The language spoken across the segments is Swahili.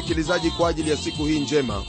msikilizaji kwa ajili ya siku hii njema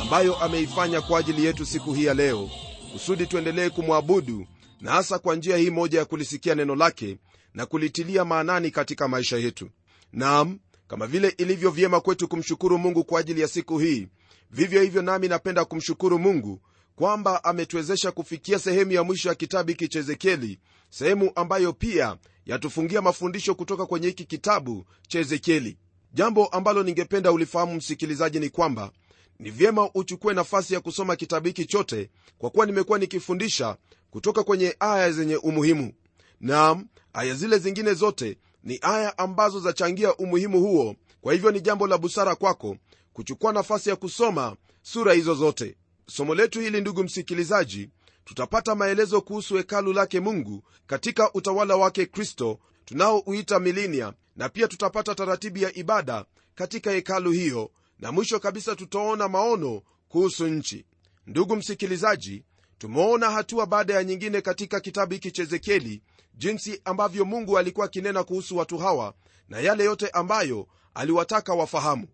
ambayo ameifanya kwa ajili yetu siku hii ya leo kusudi tuendelee kumwabudu na hasa kwa njia hii moja ya kulisikia neno lake na kulitilia maanani katika maisha yetu. Nam kama vile ilivyo vyema kwetu kumshukuru mungu kwa ajili ya siku hii vivyo hivyo nami napenda kumshukuru mungu kwamba ametuwezesha kufikia sehemu ya mwisho ya kitabu hiki cha ezekieli sehemu ambayo pia yatufungia mafundisho kutoka kwenye hiki kitabu cha ezekieli jambo ambalo ningependa ulifahamu msikilizaji ni kwamba ni vyema uchukue nafasi ya kusoma kitabu hiki chote kwa kuwa nimekuwa nikifundisha kutoka kwenye aya zenye umuhimu. Naam aya zile zingine zote ni aya ambazo zachangia umuhimu huo. Kwa hivyo ni jambo la busara kwako kuchukua nafasi ya kusoma sura hizo zote. Somo letu hili ndugu msikilizaji tutapata maelezo kuhusu hekalu lake mungu katika utawala wake kristo tunaouita milinia na pia tutapata taratibu ya ibada katika hekalu hiyo na mwisho kabisa tutaona maono kuhusu nchi. Ndugu msikilizaji tumeona hatua baada ya nyingine katika kitabu hiki cha ezekieli jinsi ambavyo mungu alikuwa akinena kuhusu watu hawa na yale yote ambayo aliwataka wafahamu.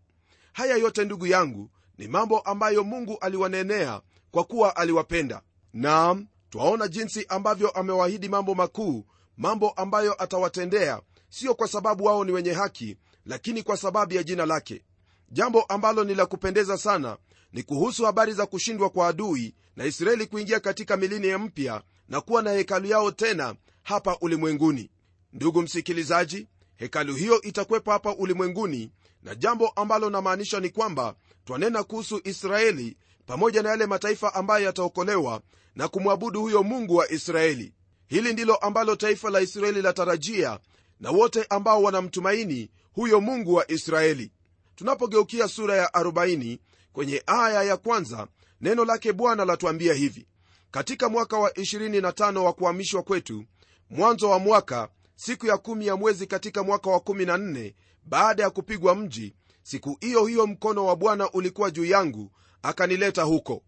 Haya yote ndugu yangu ni mambo ambayo mungu aliwanenea kwa kuwa aliwapenda. Naam twaona jinsi ambavyo amewaahidi mambo makuu mambo ambayo atawatendea sio kwa sababu wao ni wenye haki lakini kwa sababu ya jina lake. Jambo ambalo ni la kupendeza sana ni kuhusu habari za kushindwa kwa adui na israeli kuingia katika milenia mpya na kuwa na hekalu yao tena hapa ulimwenguni. Ndugu msikilizaji hekalu hiyo itakwepa hapa ulimwenguni na jambo ambalo namaanisha ni kwamba twanena kuhusu israeli pamoja na yale mataifa ambayo yataokolewa na kumwabudu huyo mungu wa israeli. Hili ndilo ambalo taifa la israeli latarajia na wote ambao wanamtumaini huyo mungu wa israeli. Tunapogeukia sura ya 40 kwenye aya ya kwanza neno lake bwana latuambia hivi. Katika mwaka wa 25 wa kuhamishwa kwetu mwanzo wa mwaka siku ya kumi ya mwezi katika mwaka wa 14 baada ya kupigwa mji siku hiyo hiyo mkono wa bwana ulikuwa juu yangu akanileta huko.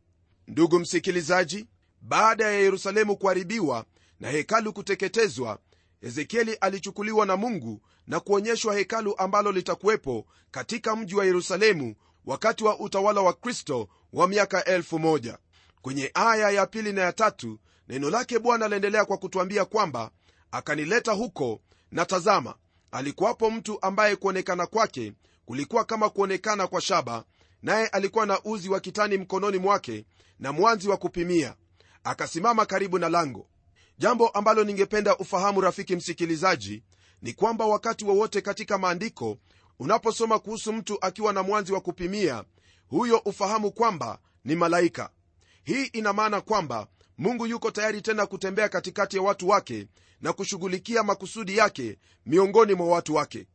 Ndugu msikilizaji baada ya yerusalemu kuharibiwa na hekalu kuteketezwa ezekieli alichukuliwa na mungu na kuonyeshwa hekalu ambalo litakuwepo katika mji wa yerusalemu wakati wa utawala wa kristo wa miaka elfu moja. Kwenye aya ya pili na ya tatu neno lake bwana laendelea kwa kutwambia kwamba akanileta huko na tazama alikuwapo mtu ambaye kuonekana kwake kulikuwa kama kuonekana kwa shaba naye alikuwa na uzi wa kitani mkononi mwake na mwanzi wa kupimia. Akasimama karibu na lango jambo ambalo ningependa ufahamu rafiki msikilizaji ni kwamba wakati wowote katika maandiko unaposoma kuhusu mtu akiwa na mwanzi wa kupimia huyo ufahamu kwamba ni malaika. Hii ina maana kwamba mungu yuko tayari tena kutembea katikati ya watu wake na kushughulikia makusudi yake miongoni mwa watu wake.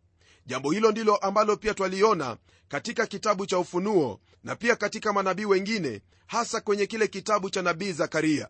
Jambo hilo ndilo ambalo pia twaliona katika kitabu cha ufunuo na pia katika manabii wengine hasa kwenye kile kitabu cha nabii zakaria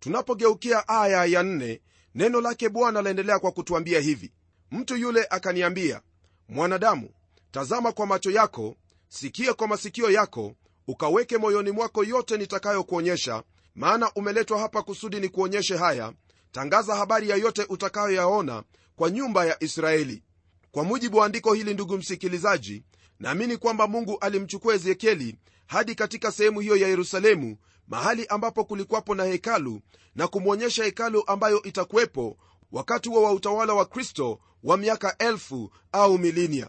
tunapogeukia aya ya nne, neno lake bwana laendelea kwa kutuambia hivi. Mtu yule akaniambia mwanadamu tazama kwa macho yako sikia kwa masikio yako ukaweke moyoni mwako yote nitakayokuonyesha maana umeletwa hapa kusudi ni kuonyeshe haya. Tangaza habari ya yote utakayoyaona kwa nyumba ya israeli. Kwa mujibu wa andiko hili ndugu msikilizaji naamini kwamba mungu alimchukua ezekieli hadi katika sehemu hiyo ya yerusalemu mahali ambapo kulikuwapo na hekalu na kumwonyesha hekalu ambayo itakuwepo wakati huo wa utawala wa kristo wa miaka elfu au milinia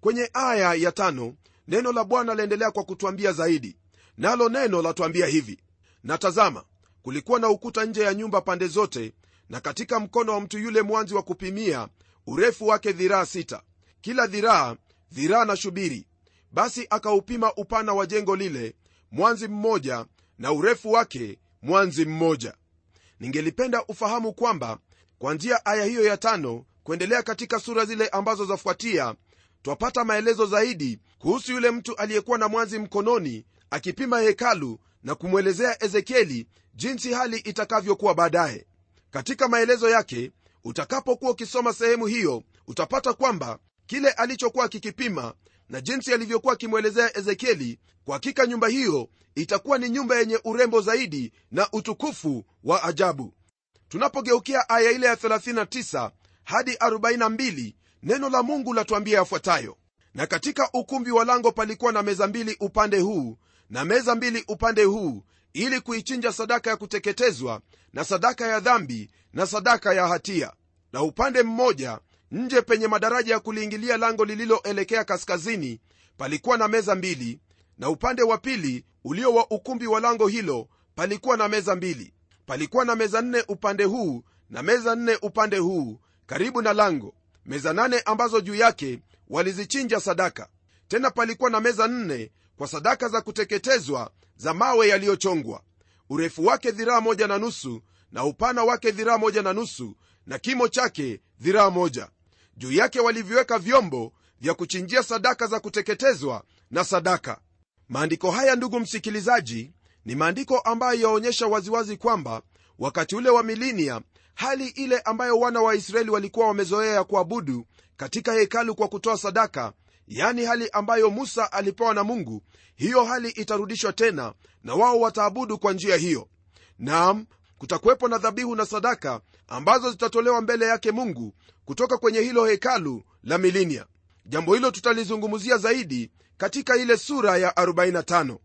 kwenye aya ya tano neno la bwana laendelea kwa kutwambia zaidi. Nalo neno latwambia hivi. Na tazama kulikuwa na ukuta nje ya nyumba pande zote na katika mkono wa mtu yule mwanzi wa kupimia urefu wake dhiraa sita. Kila dhiraa dhiraa na shubiri. Basi akaupima upana wa jengo lile mwanzi mmoja na urefu wake mwanzi mmoja. Ningelipenda ufahamu kwamba kwanzia aya hiyo ya tano kuendelea katika sura zile ambazo zafuatia twapata maelezo zaidi kuhusu yule mtu aliyekuwa na mwanzi mkononi akipima hekalu na kumwelezea ezekieli jinsi hali itakavyokuwa baadaye. Katika maelezo yake utakapokuwa ukisoma sehemu hiyo utapata kwamba kile alichokuwa akikipima na jinsi alivyokuwa akimwelezea ezekieli kwa hakika nyumba hiyo itakuwa ni nyumba yenye urembo zaidi na utukufu wa ajabu. Tunapogeukia aya ile ya 39 hadi 42 neno la mungu latuambia yafuatayo. Na katika ukumbi wa lango palikuwa na meza mbili upande huu na meza mbili upande huu ili kuichinja sadaka ya kuteketezwa na sadaka ya dhambi na sadaka ya hatia. Na upande mmoja nje penye madaraja ya kuliingilia lango lililoelekea kaskazini palikuwa na meza mbili na upande wa pili ulio wa ukumbi wa lango hilo palikuwa na meza mbili. Palikuwa na meza nne upande huu na meza nne upande huu karibu na lango. Meza nane ambazo juu yake walizichinja sadaka. Tena palikuwa na meza nne kwa sadaka za kuteketezwa za mawe yaliyochongwa. Urefu wake dhiraa moja na nusu na upana wake dhiraa moja na nusu na kimo chake dhiraa moja juu yake waliviweka vyombo vya kuchinjia sadaka za kuteketezwa na sadaka. Maandiko haya ndugu msikilizaji ni maandiko ambayo yaonyesha waziwazi kwamba wakati ule wa milinia hali ile ambayo wana wa israeli walikuwa wamezoea ya kuabudu katika hekalu kwa kutoa sadaka yani hali ambayo musa alipewa na mungu hiyo hali itarudishwa tena na wao wataabudu kwa njia hiyo. Nam kutakuwepo na dhabihu na sadaka ambazo zitatolewa mbele yake mungu kutoka kwenye hilo hekalu la milinia jambo hilo tutalizungumzia zaidi katika ile sura ya 45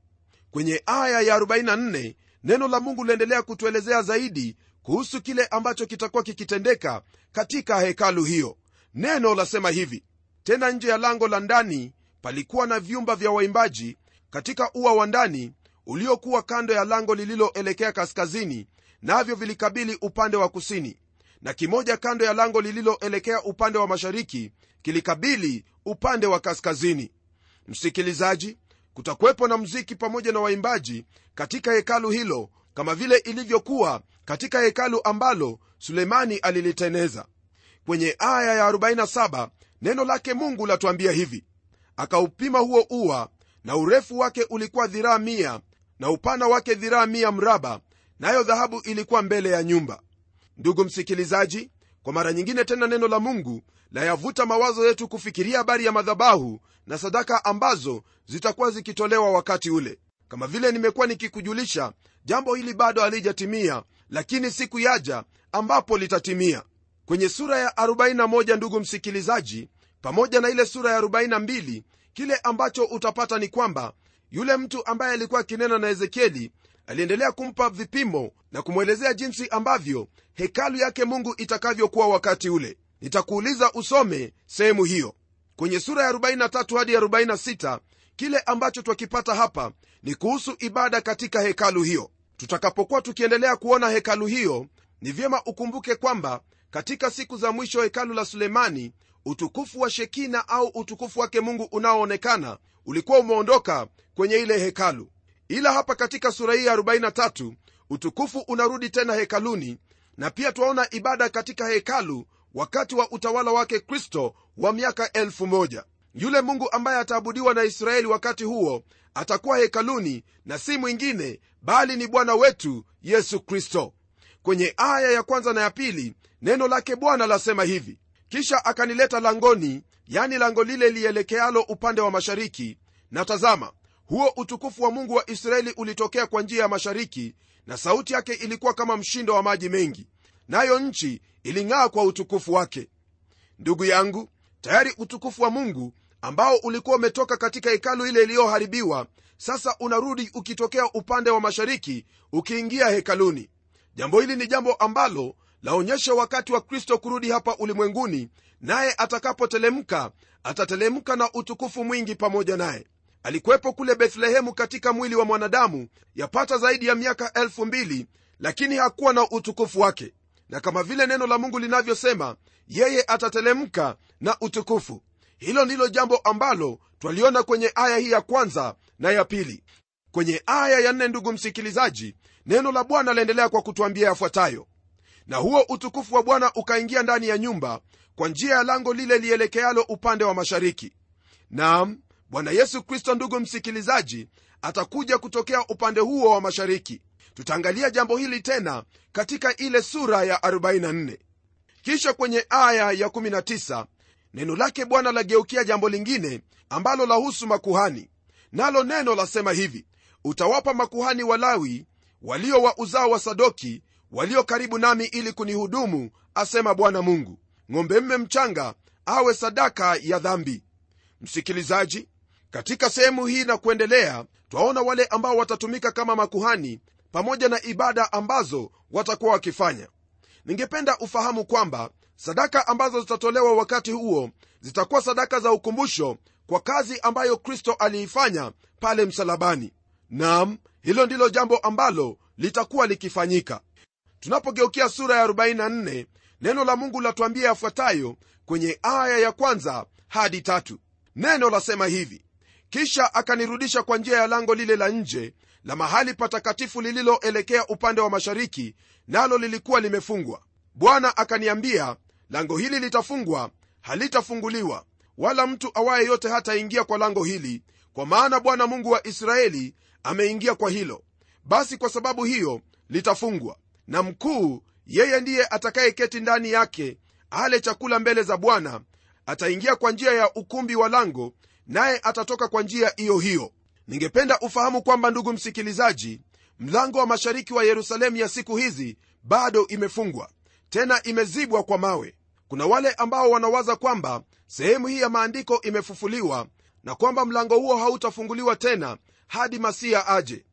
kwenye aya ya 44 neno la mungu liendelea kutuelezea zaidi kuhusu kile ambacho kitakuwa kikitendeka katika hekalu hiyo. Neno lasema hivi tena nje ya lango la ndani palikuwa na vyumba vya waimbaji katika ua wa ndani uliokuwa kando ya lango lililoelekea kaskazini navyo vilikabili upande wa kusini na kimoja kando ya lango lililoelekea upande wa mashariki kilikabili upande wa kaskazini. Msikilizaji kutakuwepo na mziki pamoja na waimbaji katika hekalu hilo kama vile ilivyokuwa katika hekalu ambalo sulemani aliliteneza kwenye aya ya 47 neno lake mungu latuambia hivi. Akaupima huo ua na urefu wake ulikuwa dhiraa mia na upana wake dhiraa mia mraba nayo dhahabu ilikuwa mbele ya nyumba. Ndugu msikilizaji kwa mara nyingine tena neno la mungu layavuta mawazo yetu kufikiria habari ya madhabahu na sadaka ambazo zitakuwa zikitolewa wakati ule. Kama vile nimekuwa nikikujulisha jambo hili bado halijatimia lakini siku yaja ambapo litatimia. Kwenye sura ya 41 ndugu msikilizaji pamoja na ile sura ya 42 kile ambacho utapata ni kwamba yule mtu ambaye alikuwa akinena na ezekieli aliendelea kumpa vipimo na kumwelezea jinsi ambavyo hekalu yake mungu itakavyokuwa wakati ule. Nitakuuliza usome sehemu hiyo. Kwenye sura ya 43 hadi 46 kile ambacho twakipata hapa ni kuhusu ibada katika hekalu hiyo. Tutakapokuwa tukiendelea kuona hekalu hiyo ni vyema ukumbuke kwamba katika siku za mwisho hekalu la sulemani utukufu wa shekina au utukufu wake mungu unaoonekana ulikuwa umeondoka kwenye ile hekalu. Ila hapa katika sura hii ya 43 utukufu unarudi tena hekaluni na pia twaona ibada katika hekalu wakati wa utawala wake kristo wa miaka elfu moja. Yule mungu ambaye ataabudiwa na israeli wakati huo atakuwa hekaluni na si mwingine bali ni bwana wetu yesu kristo. Kwenye aya ya kwanza na ya pili neno lake bwana lasema hivi. Kisha akanileta langoni yani lango lile lielekealo upande wa mashariki. Na tazama huo utukufu wa mungu wa israeli ulitokea kwa njia ya mashariki na sauti yake ilikuwa kama mshindo wa maji mengi nayo nchi iling'aa kwa utukufu wake. Ndugu yangu tayari utukufu wa mungu ambao ulikuwa umetoka katika hekalu ile iliyoharibiwa sasa unarudi ukitokea upande wa mashariki ukiingia hekaluni. Jambo hili ni jambo ambalo laonyesha wakati wa kristo kurudi hapa ulimwenguni naye atakapotelemka atatelemka na utukufu mwingi pamoja naye. Alikuwepo kule bethlehemu katika mwili wa mwanadamu yapata zaidi ya miaka elfu mbili lakini hakuwa na utukufu wake. Na kama vile neno la mungu linavyosema yeye atatelemka na utukufu. Hilo ndilo jambo ambalo twaliona kwenye aya hii ya kwanza na ya pili. Kwenye aya ya nne ndugu msikilizaji neno la bwana laendelea kwa kutwambia yafuatayo na huo utukufu wa bwana ukaingia ndani ya nyumba kwa njia ya lango lile lielekealo upande wa mashariki. Nam bwana yesu kristo ndugu msikilizaji atakuja kutokea upande huo wa mashariki. Tutaangalia jambo hili tena katika ile sura ya 44 kisha kwenye aya ya 19 neno lake bwana lageukia jambo lingine ambalo lahusu makuhani. Nalo neno lasema hivi utawapa makuhani walawi walio wa uzao wa sadoki walio karibu nami ili kunihudumu asema bwana mungu. Ng'ombe mme mchanga awe sadaka ya dhambi. Msikilizaji katika sehemu hii na kuendelea twaona wale ambao watatumika kama makuhani pamoja na ibada ambazo watakuwa wakifanya. Ningependa ufahamu kwamba sadaka ambazo zitatolewa wakati huo zitakuwa sadaka za ukumbusho kwa kazi ambayo kristo aliifanya pale msalabani. Nam hilo ndilo jambo ambalo litakuwa likifanyika tunapogeukia sura ya 44 neno la mungu latuambia yafuatayo kwenye aya ya kwanza hadi tatu. Neno lasema hivi kisha akanirudisha kwa njia ya lango lile la nje la mahali patakatifu lililoelekea upande wa mashariki nalo lilikuwa limefungwa. Bwana akaniambia lango hili litafungwa halitafunguliwa wala mtu awaye yote hataingia kwa lango hili kwa maana bwana mungu wa israeli ameingia kwa hilo. Basi kwa sababu hiyo litafungwa na mkuu yeye ndiye atakayeketi ndani yake ale chakula mbele za bwana ataingia kwa njia ya ukumbi wa lango naye atatoka kwa njia hiyo hiyo. Ningependa ufahamu kwamba ndugu msikilizaji mlango wa mashariki wa yerusalemu ya siku hizi bado imefungwa tena imezibwa kwa mawe. Kuna wale ambao wanawaza kwamba sehemu hii ya maandiko imefufuliwa na kwamba mlango huo hautafunguliwa tena hadi masiya aje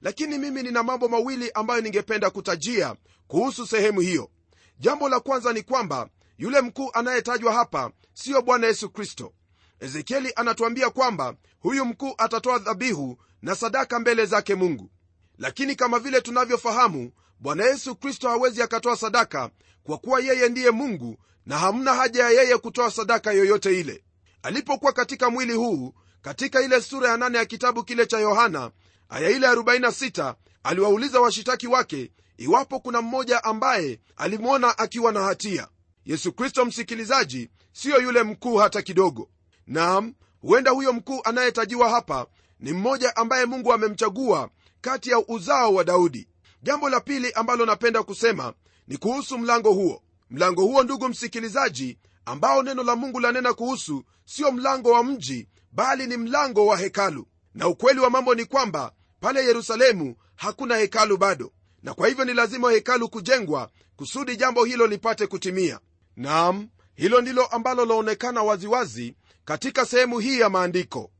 lakini mimi nina mambo mawili ambayo ningependa kutajia kuhusu sehemu hiyo. Jambo la kwanza ni kwamba yule mkuu anayetajwa hapa siyo bwana yesu kristo. Ezekieli anatuambia kwamba huyu mkuu atatoa dhabihu na sadaka mbele zake mungu. Lakini kama vile tunavyofahamu bwana yesu kristo hawezi akatoa sadaka kwa kuwa yeye ndiye mungu na hamna haja ya yeye kutoa sadaka yoyote ile. Alipokuwa katika mwili huu katika ile sura ya nane ya kitabu kile cha yohana aya ile 46 aliwauliza washitaki wake iwapo kuna mmoja ambaye alimwona akiwa na hatia. Yesu kristo msikilizaji siyo yule mkuu hata kidogo. Nam huenda huyo mkuu anayetajiwa hapa ni mmoja ambaye mungu amemchagua kati ya uzao wa daudi. Jambo la pili ambalo napenda kusema ni kuhusu mlango huo. Mlango huo ndugu msikilizaji ambao neno la mungu lanena kuhusu sio mlango wa mji bali ni mlango wa hekalu. Na ukweli wa mambo ni kwamba pale yerusalemu hakuna hekalu bado na kwa hivyo ni lazima hekalu kujengwa kusudi jambo hilo lipate kutimia. Nam hilo ndilo ambalo laonekana waziwazi katika sehemu hii ya maandiko.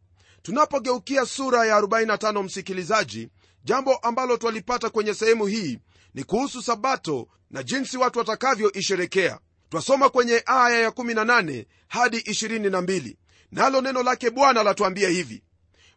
Tunapogeukia sura ya 45 msikilizaji jambo ambalo twalipata kwenye sehemu hii ni kuhusu sabato na jinsi watu watakavyoisherekea. Twasoma kwenye aya ya 18 hadi 22 nalo neno lake bwana latuambia hivi.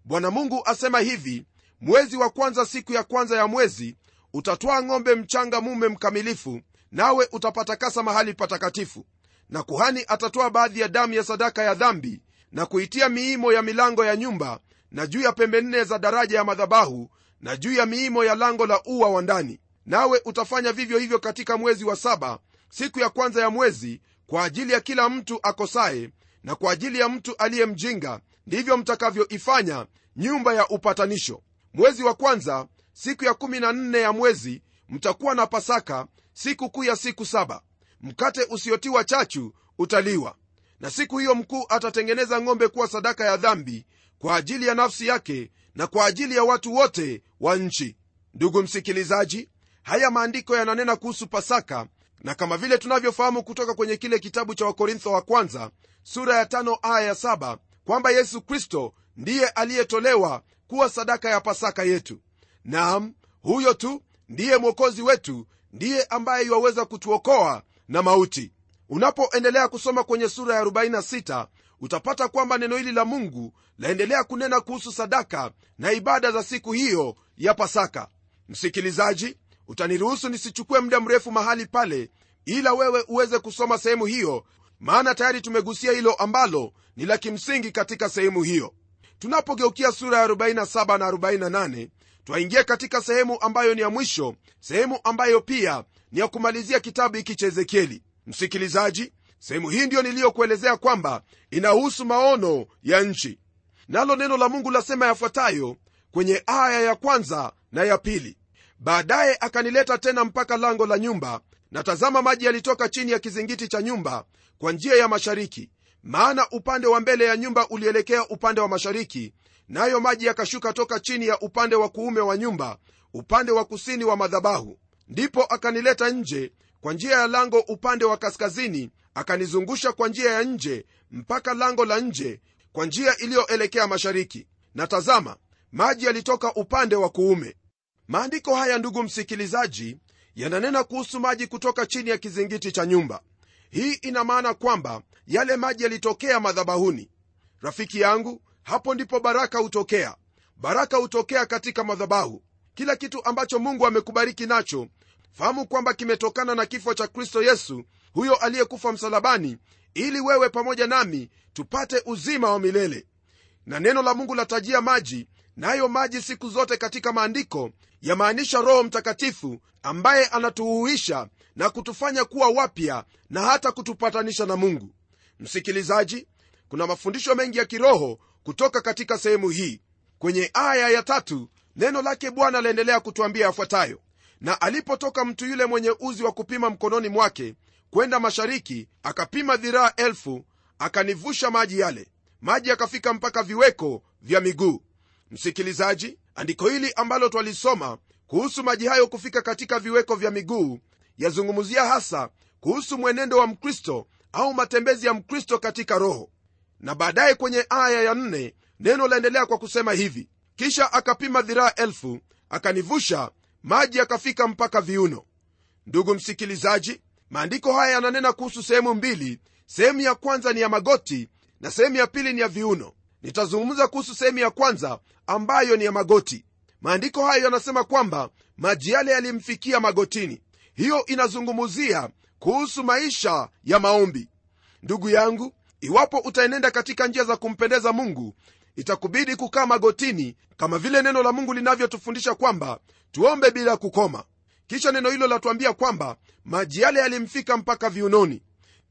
Bwana mungu asema hivi mwezi wa kwanza siku ya kwanza ya mwezi utatwaa ng'ombe mchanga mume mkamilifu nawe utapatakasa mahali patakatifu. Na kuhani atatoa baadhi ya damu ya sadaka ya dhambi na kuitia miimo ya milango ya nyumba na juu ya pembe nne za daraja ya madhabahu na juu ya miimo ya lango la ua wa ndani. Nawe utafanya vivyo hivyo katika mwezi wa saba siku ya kwanza ya mwezi kwa ajili ya kila mtu akosaye na kwa ajili ya mtu aliye mjinga. Ndivyo mtakavyoifanya nyumba ya upatanisho mwezi wa kwanza siku ya 14 ya mwezi mtakuwa na pasaka siku kuu ya siku saba. Mkate usiotiwa chachu utaliwa. Na siku hiyo mkuu atatengeneza ng'ombe kuwa sadaka ya dhambi kwa ajili ya nafsi yake na kwa ajili ya watu wote wa nchi. Ndugu msikilizaji haya maandiko yananena kuhusu pasaka na kama vile tunavyofahamu kutoka kwenye kile kitabu cha wakorintho wa kwanza sura ya tano aya ya saba kwamba yesu kristo ndiye aliyetolewa kuwa sadaka ya pasaka yetu. Nam huyo tu ndiye mwokozi wetu ndiye ambaye iwaweza kutuokoa na mauti. Unapoendelea kusoma kwenye sura ya 46 utapata kwamba neno hili la mungu laendelea kunena kuhusu sadaka na ibada za siku hiyo ya pasaka. Msikilizaji utaniruhusu nisichukue muda mrefu mahali pale ila wewe uweze kusoma sehemu hiyo maana tayari tumegusia hilo ambalo ni la kimsingi katika sehemu hiyo tunapogeukia sura ya 47 na 48 twaingia katika sehemu ambayo ni ya mwisho sehemu ambayo pia ni ya kumalizia kitabu hiki cha ezekieli. Msikilizaji sehemu hii ndiyo niliyokuelezea kwamba inahusu maono ya nchi. Nalo neno la mungu lasema yafuatayo kwenye aya ya kwanza na ya pili. Baadaye akanileta tena mpaka lango la nyumba na tazama maji yalitoka chini ya kizingiti cha nyumba kwa njia ya mashariki maana upande wa mbele ya nyumba ulielekea upande wa mashariki nayo maji yakashuka toka chini ya upande wa kuume wa nyumba upande wa kusini wa madhabahu. Ndipo akanileta nje kwa njia ya lango upande wa kaskazini akanizungusha kwa njia ya nje mpaka lango la nje kwa njia iliyoelekea mashariki. Na tazama maji yalitoka upande wa kuume. Maandiko haya ndugu msikilizaji yananena kuhusu maji kutoka chini ya kizingiti cha nyumba hii ina maana kwamba yale maji yalitokea madhabahuni. Rafiki yangu hapo ndipo baraka hutokea. Baraka hutokea katika madhabahu. Kila kitu ambacho mungu amekubariki nacho fahamu kwamba kimetokana na kifo cha kristo yesu huyo aliyekufa msalabani ili wewe pamoja nami tupate uzima wa milele. Na neno la mungu latajia maji nayo na maji siku zote katika maandiko yamaanisha roho mtakatifu ambaye anatuhuisha na kutufanya kuwa wapya na hata kutupatanisha na mungu. Msikilizaji kuna mafundisho mengi ya kiroho kutoka katika sehemu hii. Kwenye aya ya tatu neno lake bwana laendelea kutwambia yafuatayo. Na alipotoka mtu yule mwenye uzi wa kupima mkononi mwake kwenda mashariki akapima dhiraa elfu akanivusha maji yale. Maji yakafika mpaka viweko vya miguu. Msikilizaji andiko hili ambalo twalisoma kuhusu maji hayo kufika katika viweko vya miguu yazungumzia hasa kuhusu mwenendo wa mkristo au matembezi ya mkristo katika roho. Na baadaye kwenye aya ya nne neno laendelea kwa kusema hivi. Kisha akapima dhiraa elfu akanivusha maji yakafika mpaka viuno. Ndugu msikilizaji maandiko haya yananena kuhusu sehemu mbili. Sehemu ya kwanza ni ya magoti na sehemu ya pili ni ya viuno. Nitazungumza kuhusu sehemu ya kwanza ambayo ni ya magoti. Maandiko hayo yanasema kwamba maji yale yalimfikia magotini hiyo inazungumzia kuhusu maisha ya maombi. Ndugu yangu iwapo utaenenda katika njia za kumpendeza mungu itakubidi kukaa magotini kama vile neno la mungu linavyotufundisha kwamba tuombe bila kukoma. Kisha neno hilo latuambia kwamba maji yale yalimfika mpaka viunoni.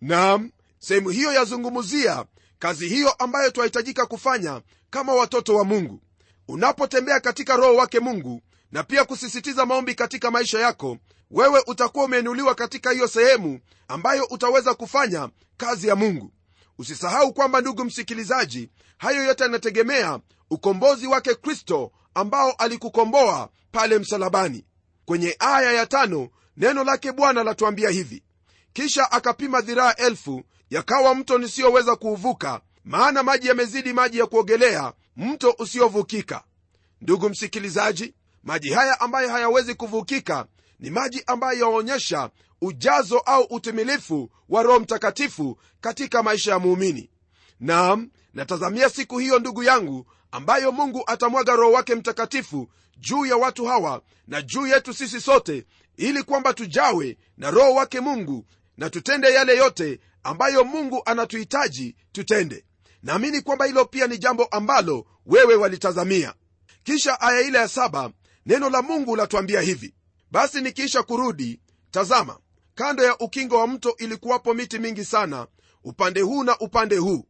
Nam sehemu hiyo yazungumzia kazi hiyo ambayo twahitajika kufanya kama watoto wa mungu. Unapotembea katika roho wake mungu na pia kusisitiza maombi katika maisha yako wewe utakuwa umeinuliwa katika hiyo sehemu ambayo utaweza kufanya kazi ya mungu. Usisahau kwamba ndugu msikilizaji hayo yote yanategemea ukombozi wake kristo ambao alikukomboa pale msalabani. Kwenye aya ya tano neno lake bwana latuambia hivi. Kisha akapima dhiraa elfu yakawa mto nisiyoweza kuuvuka maana maji yamezidi maji ya kuogelea mto usiovukika. Ndugu msikilizaji maji haya ambayo hayawezi kuvukika ni maji ambayo yaonyesha ujazo au utimilifu wa roho mtakatifu katika maisha ya muumini. Nam natazamia siku hiyo ndugu yangu ambayo mungu atamwaga roho wake mtakatifu juu ya watu hawa na juu yetu sisi sote ili kwamba tujawe na roho wake mungu na tutende yale yote ambayo mungu anatuhitaji tutende. Naamini kwamba hilo pia ni jambo ambalo wewe walitazamia. Kisha aya ile ya saba neno la mungu latuambia hivi basi nikiisha kurudi tazama kando ya ukingo wa mto ilikuwapo miti mingi sana upande huu na upande huu.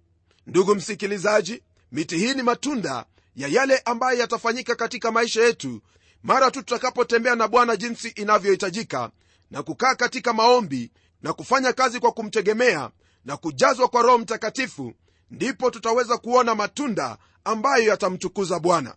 Ndugu msikilizaji miti hii ni matunda ya yale ambayo yatafanyika katika maisha yetu mara tu tutakapotembea na bwana jinsi inavyohitajika na kukaa katika maombi na kufanya kazi kwa kumtegemea na kujazwa kwa roho mtakatifu ndipo tutaweza kuona matunda ambayo yatamtukuza bwana.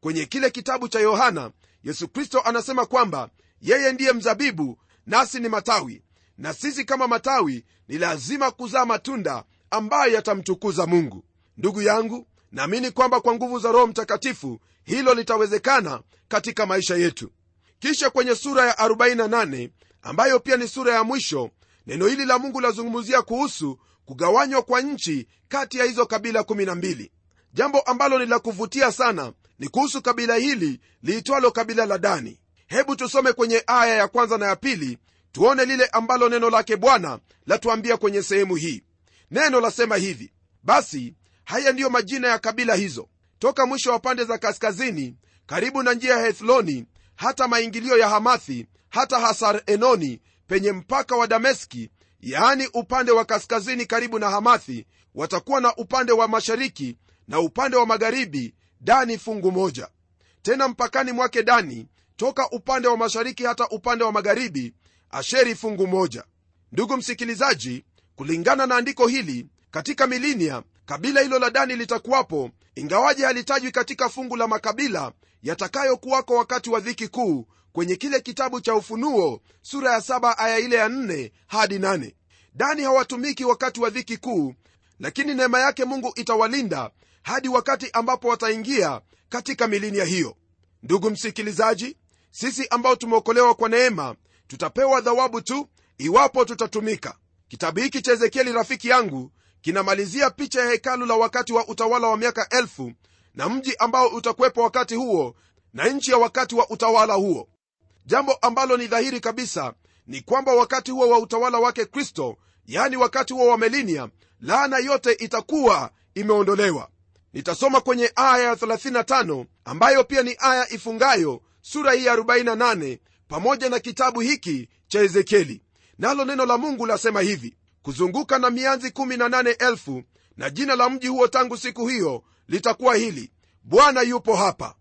Kwenye kile kitabu cha yohana yesu kristo anasema kwamba yeye ndiye mzabibu nasi ni matawi. Na sisi kama matawi ni lazima kuzaa matunda ambayo yatamtukuza mungu. Ndugu yangu naamini kwamba kwa nguvu za roho mtakatifu hilo litawezekana katika maisha yetu. Kisha kwenye sura ya 48 ambayo pia ni sura ya mwisho neno hili la mungu lazungumzia kuhusu kugawanywa kwa nchi kati ya hizo kabila 12 jambo ambalo ni la kuvutia sana ni kuhusu kabila hili liitwalo kabila la dani. Hebu tusome kwenye aya ya kwanza na ya pili tuone lile ambalo neno lake bwana latuambia kwenye sehemu hii. Neno lasema hivi basi haya ndiyo majina ya kabila hizo. Toka mwisho wa pande za kaskazini karibu na njia ya hethloni hata maingilio ya hamathi hata hasar enoni penye mpaka wa dameski yaani upande wa kaskazini karibu na hamathi watakuwa na upande wa mashariki na upande wa magharibi dani fungu moja. Tena mpakani mwake dani toka upande wa mashariki hata upande wa magharibi asheri fungu moja. Ndugu msikilizaji kulingana na andiko hili katika milinia kabila hilo la dani litakuwapo ingawaje halitajwi katika fungu la makabila yatakayokuwako wakati wa dhiki kuu kwenye kile kitabu cha ufunuo sura ya saba aya ile ya nne hadi nane. Dani hawatumiki wakati wa dhiki kuu lakini neema yake mungu itawalinda hadi wakati ambapo wataingia katika milinia hiyo. Ndugu msikilizaji sisi ambao tumeokolewa kwa neema tutapewa dhawabu tu iwapo tutatumika. Kitabu hiki cha ezekieli rafiki yangu kinamalizia picha ya hekalu la wakati wa utawala wa miaka elfu na mji ambao utakuwepo wakati huo na nchi ya wakati wa utawala huo. Jambo ambalo ni dhahiri kabisa ni kwamba wakati huo wa utawala wake kristo yani wakati huo wa melinia laana yote itakuwa imeondolewa. Nitasoma kwenye aya ya 35 ambayo pia ni aya ifungayo sura hii ya 48 pamoja na kitabu hiki cha ezekieli. Nalo neno la mungu lasema hivi kuzunguka na mianzi 18000 na jina la mji huo tangu siku hiyo litakuwa hili bwana yupo hapa.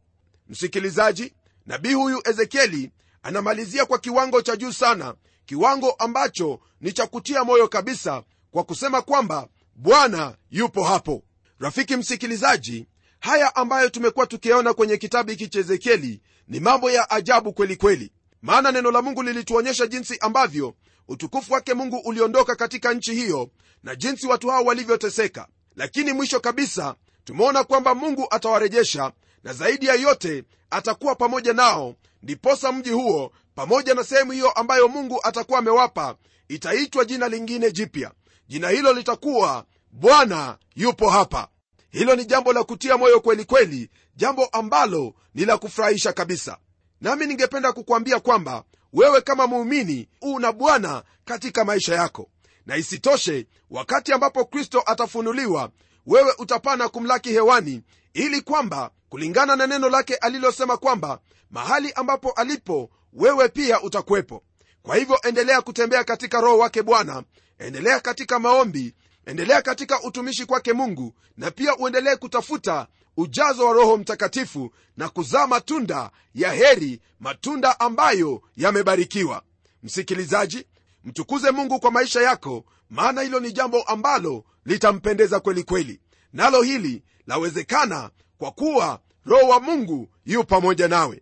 Msikilizaji nabii huyu ezekieli anamalizia kwa kiwango cha juu sana kiwango ambacho ni cha kutia moyo kabisa kwa kusema kwamba bwana yupo hapo. Rafiki msikilizaji haya ambayo tumekuwa tukiyaona kwenye kitabu hiki cha ezekieli ni mambo ya ajabu kweli kweli. Maana neno la mungu lilituonyesha jinsi ambavyo utukufu wake mungu uliondoka katika nchi hiyo na jinsi watu hao walivyoteseka. Lakini mwisho kabisa tumeona kwamba mungu atawarejesha na zaidi ya yote atakuwa pamoja nao ndiposa mji huo pamoja na sehemu hiyo ambayo mungu atakuwa amewapa itaitwa jina lingine jipya jina hilo litakuwa bwana yupo hapa. Hilo ni jambo la kutia moyo kweli kweli jambo ambalo ni la kufurahisha kabisa. Nami ningependa kukwambia kwamba wewe kama muumini una bwana katika maisha yako. Na isitoshe wakati ambapo kristo atafunuliwa wewe utapana kumlaki hewani ili kwamba kulingana na neno lake alilosema kwamba mahali ambapo alipo wewe pia utakuwepo. Kwa hivyo endelea kutembea katika roho wake bwana endelea katika maombi endelea katika utumishi kwake mungu na pia uendelee kutafuta ujazo wa roho mtakatifu na kuzaa matunda ya heri matunda ambayo yamebarikiwa. Msikilizaji mtukuze mungu kwa maisha yako maana hilo ni jambo ambalo litampendeza kweli kweli. Nalo hili lawezekana kwa kuwa roho wa mungu yu pamoja nawe.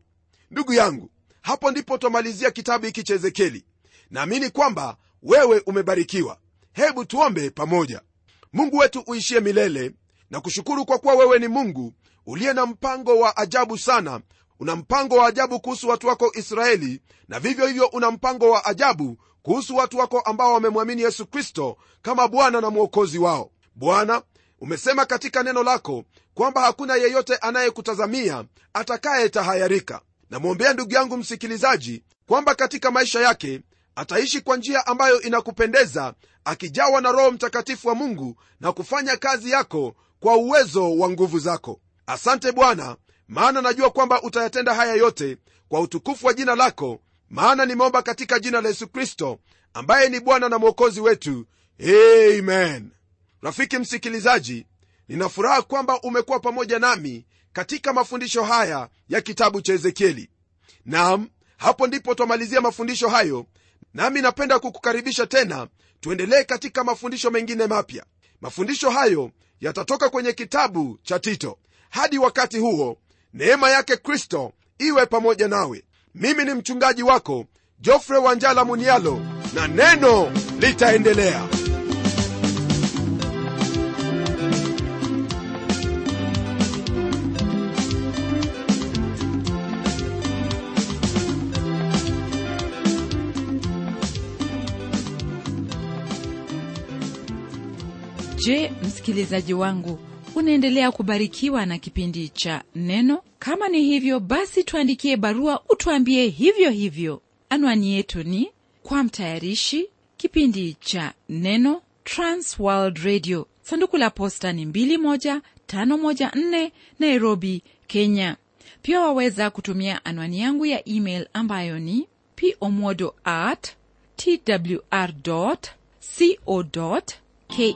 Ndugu yangu hapo ndipo twamalizia kitabu hiki cha ezekieli. Naamini kwamba wewe umebarikiwa. Hebu tuombe pamoja. Mungu wetu uishie milele na kushukuru kwa kuwa wewe ni mungu uliye na mpango wa ajabu sana. Una mpango wa ajabu kuhusu watu wako israeli na vivyo hivyo una mpango wa ajabu kuhusu watu wako ambao wamemwamini yesu kristo kama bwana na mwokozi wao. Bwana umesema katika neno lako kwamba hakuna yeyote anayekutazamia atakayetahayarika namwombea ndugu yangu msikilizaji kwamba katika maisha yake ataishi kwa njia ambayo inakupendeza akijawa na roho mtakatifu wa mungu na kufanya kazi yako kwa uwezo wa nguvu zako. Asante bwana maana najua kwamba utayatenda haya yote kwa utukufu wa jina lako maana nimeomba katika jina la yesu kristo ambaye ni bwana na mwokozi wetu. Amen. Rafiki msikilizaji ninafuraha kwamba umekuwa pamoja nami katika mafundisho haya ya kitabu cha ezekieli. Nam hapo ndipo twamalizia mafundisho hayo nami napenda kukukaribisha tena. Tuendelee katika mafundisho mengine mapya. Mafundisho hayo yatatoka kwenye kitabu cha tito. Hadi wakati huo neema yake kristo iwe pamoja nawe. Mimi ni mchungaji wako jofre wanjala munialo na neno litaendelea je msikilizaji wangu unaendelea kubarikiwa na kipindi cha neno? Kama ni hivyo basi tuandikie barua utuambie hivyo hivyo. Anwani yetu ni kwa mtayarishi kipindi cha neno transworld radio. Sanduku la posta ni 21514 nairobi kenya. Pia waweza kutumia anwani yangu ya email ambayo ni pomodo at twr co ke